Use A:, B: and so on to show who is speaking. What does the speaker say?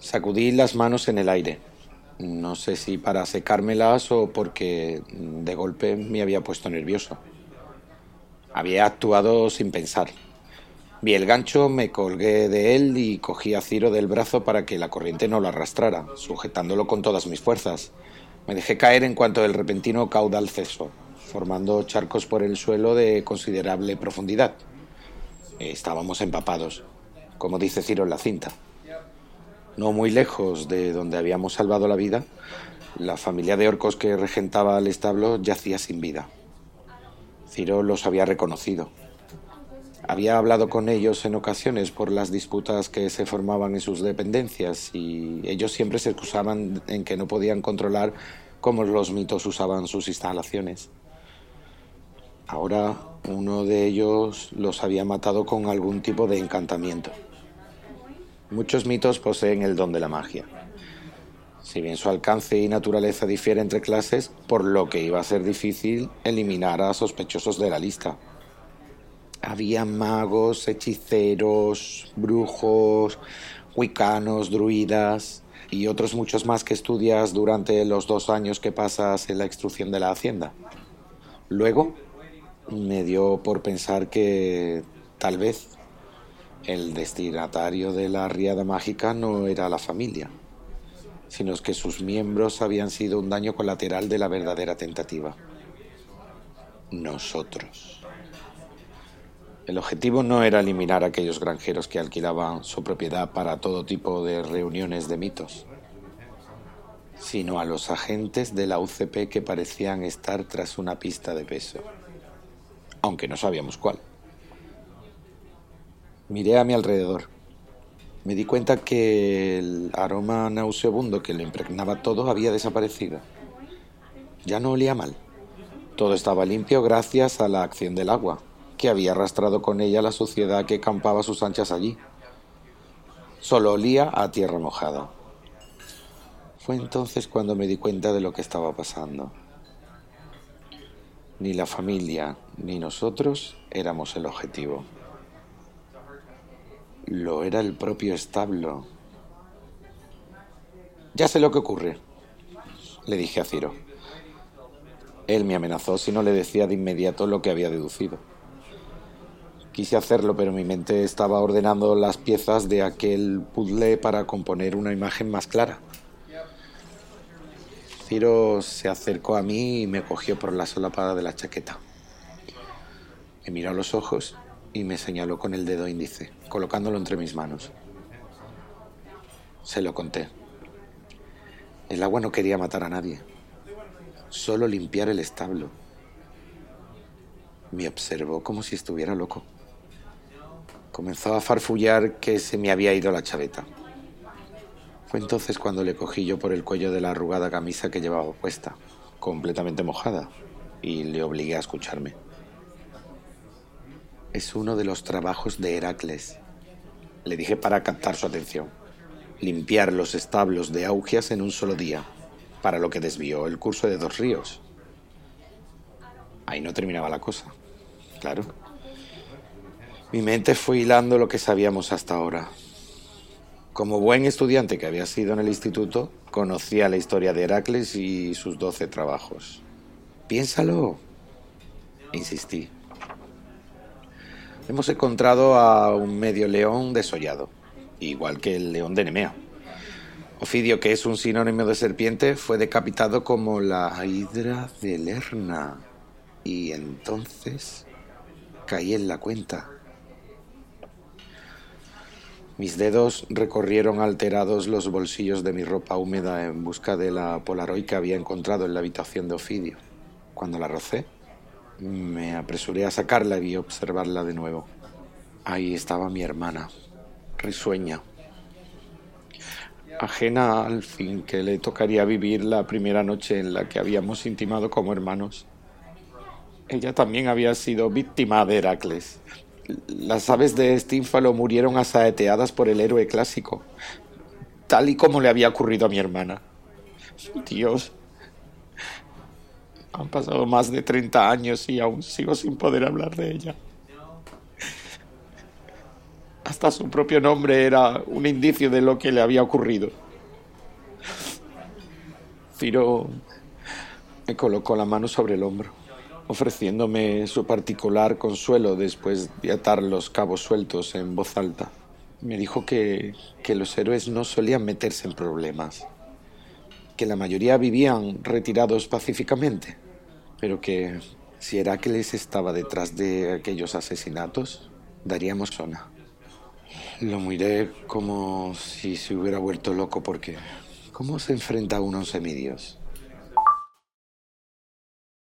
A: Sacudí las manos en el aire. No sé si para secármelas o porque de golpe me había puesto nervioso. Había actuado sin pensar. Vi el gancho, me colgué de él y cogí a Ciro del brazo para que la corriente no lo arrastrara, sujetándolo con todas mis fuerzas. Me dejé caer en cuanto el repentino caudal cesó, formando charcos por el suelo de considerable profundidad. Estábamos empapados, como dice Ciro en la cinta. No muy lejos de donde habíamos salvado la vida, la familia de orcos que regentaba el establo yacía sin vida. Ciro los había reconocido. Había hablado con ellos en ocasiones por las disputas que se formaban en sus dependencias y ellos siempre se excusaban en que no podían controlar cómo los mitos usaban sus instalaciones. Ahora uno de ellos los había matado con algún tipo de encantamiento. Muchos mitos poseen el don de la magia. Si bien su alcance y naturaleza difiere entre clases, por lo que iba a ser difícil eliminar a sospechosos de la lista. Había magos, hechiceros, brujos, wicanos, druidas y otros muchos más que estudias durante los dos años que pasas en la instrucción de la hacienda. Luego me dio por pensar que tal vez el destinatario de la riada mágica no era la familia, sino que sus miembros habían sido un daño colateral de la verdadera tentativa. Nosotros. El objetivo no era eliminar a aquellos granjeros que alquilaban su propiedad para todo tipo de reuniones de mitos, sino a los agentes de la UCP que parecían estar tras una pista de peso, aunque no sabíamos cuál. Miré a mi alrededor. Me di cuenta que el aroma nauseabundo que le impregnaba todo había desaparecido. Ya no olía mal. Todo estaba limpio gracias a la acción del agua, que había arrastrado con ella la suciedad que campaba sus anchas allí. Solo olía a tierra mojada. Fue entonces cuando me di cuenta de lo que estaba pasando. Ni la familia ni nosotros éramos el objetivo. Lo era el propio establo. Ya sé lo que ocurre, le dije a Ciro. Él me amenazó si no le decía de inmediato lo que había deducido. Quise hacerlo, pero mi mente estaba ordenando las piezas de aquel puzzle para componer una imagen más clara. Ciro se acercó a mí y me cogió por la solapada de la chaqueta. Me miró a los ojos y me señaló con el dedo índice, colocándolo entre mis manos. Se lo conté. El agua no quería matar a nadie, solo limpiar el establo. Me observó como si estuviera loco. Comenzó a farfullar que se me había ido la chaveta. Fue entonces cuando le cogí yo por el cuello de la arrugada camisa que llevaba puesta, completamente mojada, y le obligué a escucharme. Es uno de los trabajos de Heracles, le dije para captar su atención. Limpiar los establos de Augias en un solo día, para lo que desvió el curso de dos ríos. Ahí no terminaba la cosa, claro. Mi mente fue hilando lo que sabíamos hasta ahora. Como buen estudiante que había sido en el instituto, conocía la historia de Heracles y sus doce trabajos. Piénsalo, insistí. Hemos encontrado a un medio león desollado, igual que el león de Nemea. Ofidio, que es un sinónimo de serpiente, fue decapitado como la hidra de Lerna. Y entonces caí en la cuenta. Mis dedos recorrieron alterados los bolsillos de mi ropa húmeda en busca de la Polaroid que había encontrado en la habitación de Ofidio. Cuando la rocé, me apresuré a sacarla y observarla de nuevo. Ahí estaba mi hermana, risueña, ajena al fin que le tocaría vivir la primera noche en la que habíamos intimado como hermanos. Ella también había sido víctima de Heracles, las aves de Stínfalo murieron asaeteadas por el héroe clásico, tal y como le había ocurrido a mi hermana. Dios, han pasado más de 30 años y aún sigo sin poder hablar de ella. Hasta su propio nombre era un indicio de lo que le había ocurrido. Ciro me colocó la mano sobre el hombro, ofreciéndome su particular consuelo después de atar los cabos sueltos en voz alta. Me dijo que, que los héroes no solían meterse en problemas, que la mayoría vivían retirados pacíficamente, pero que si Heracles estaba detrás de aquellos asesinatos, daríamos zona. Lo miré como si se hubiera vuelto loco porque ¿cómo se enfrenta uno a un semidios?